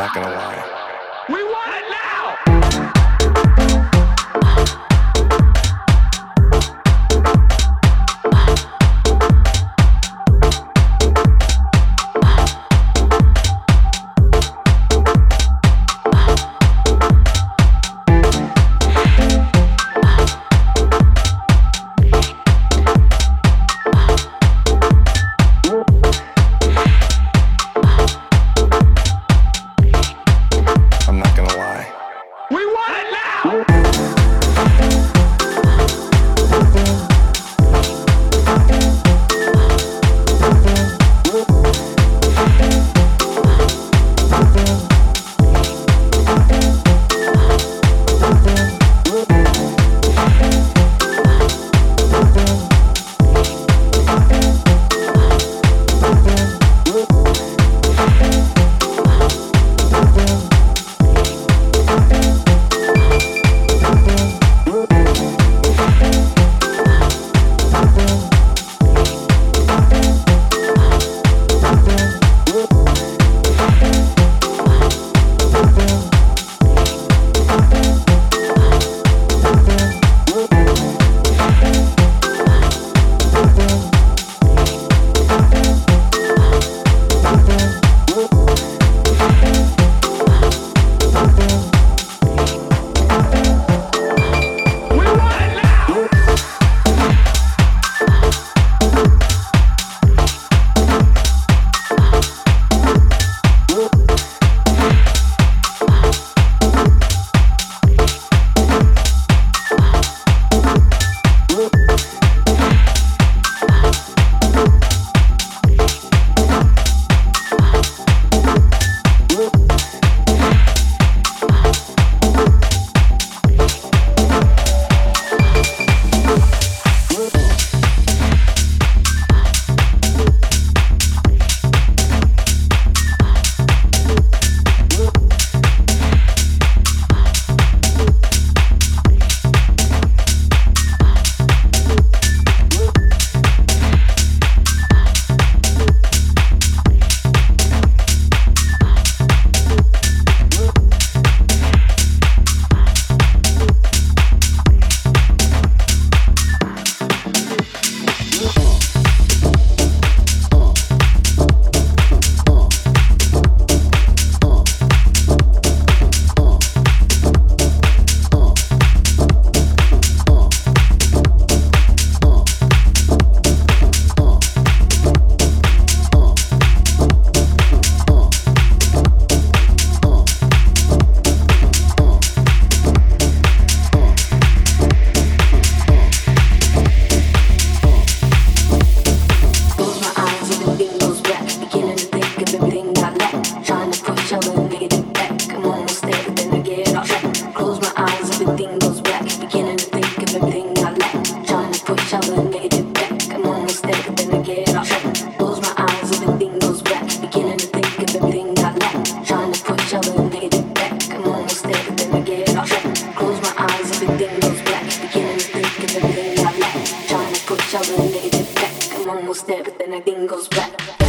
not gonna lie. almost everything I think goes back.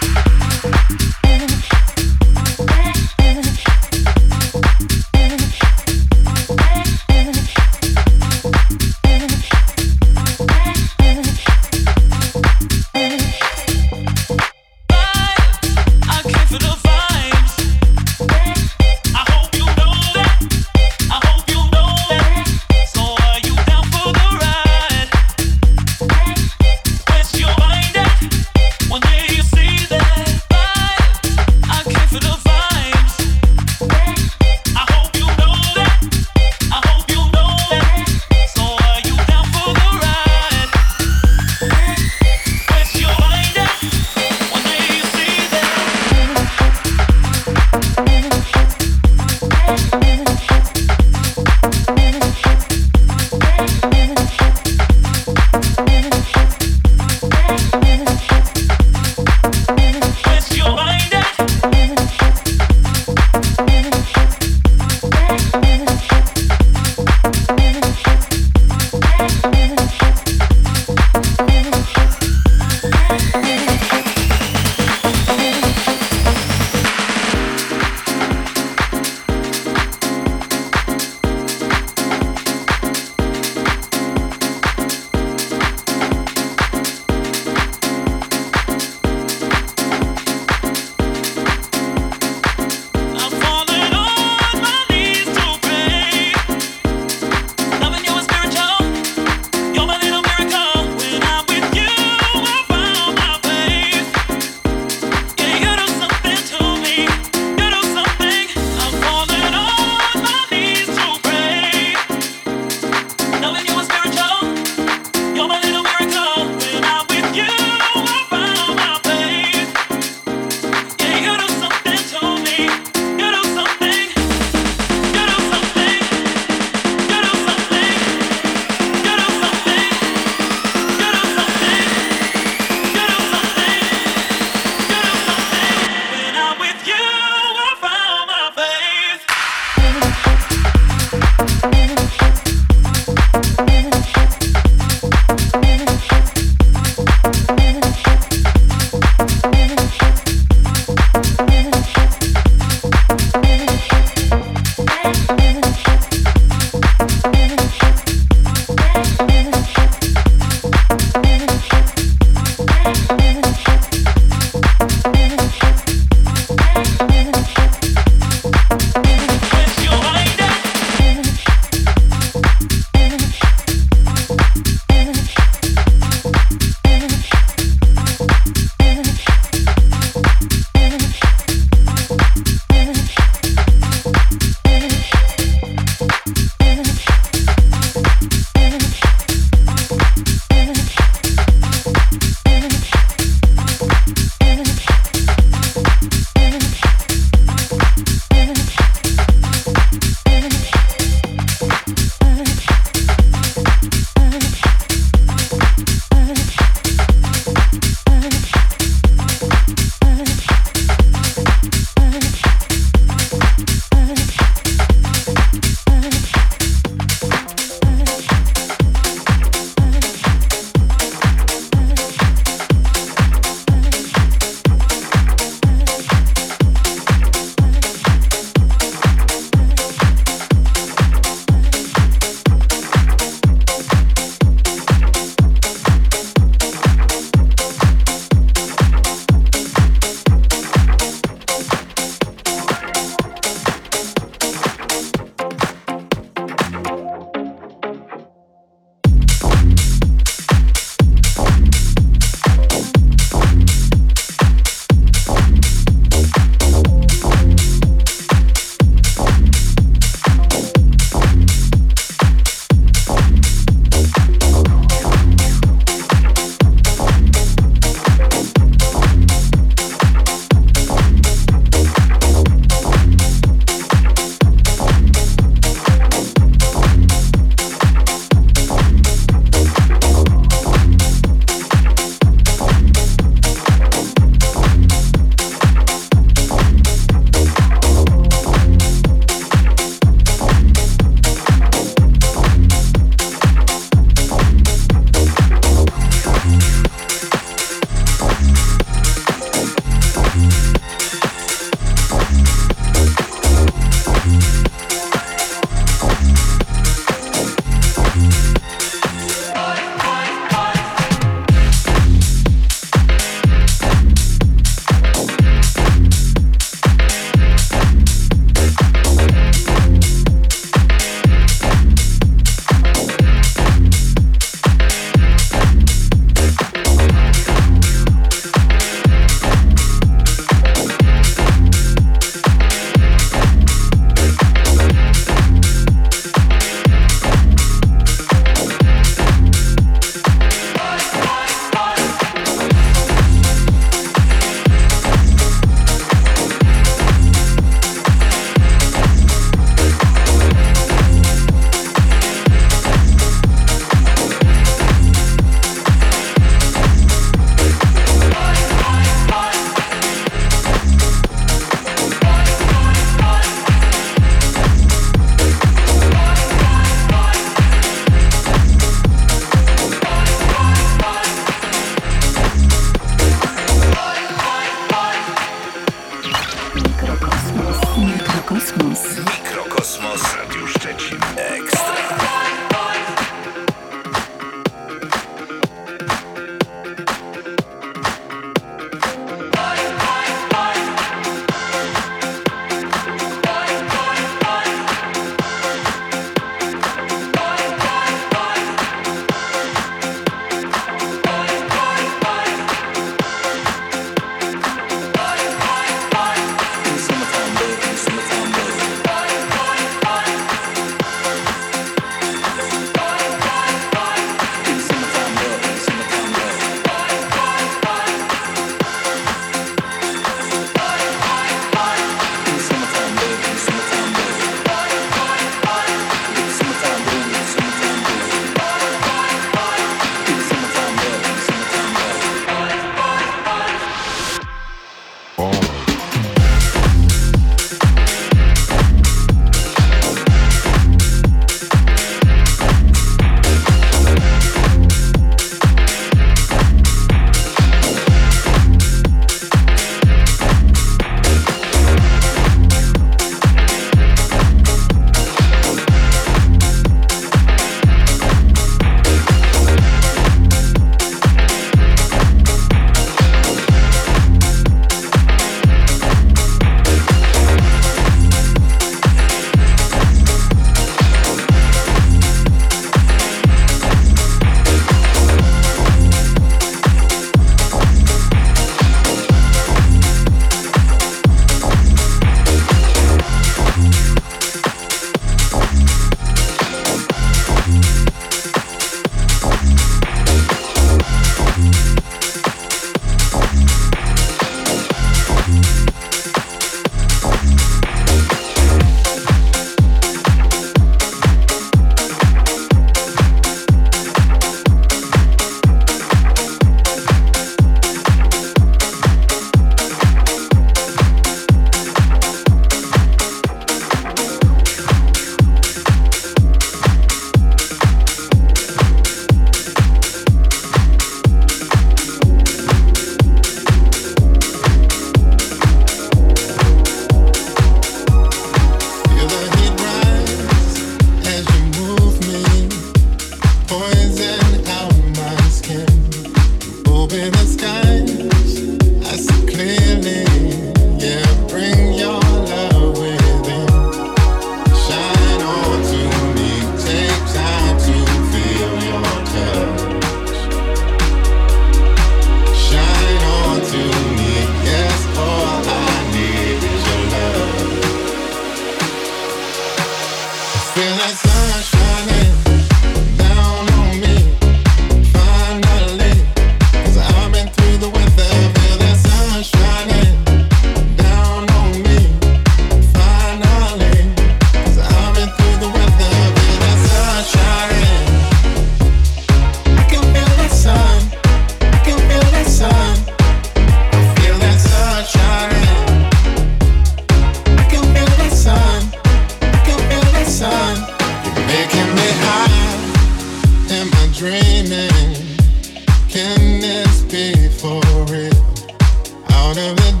Through the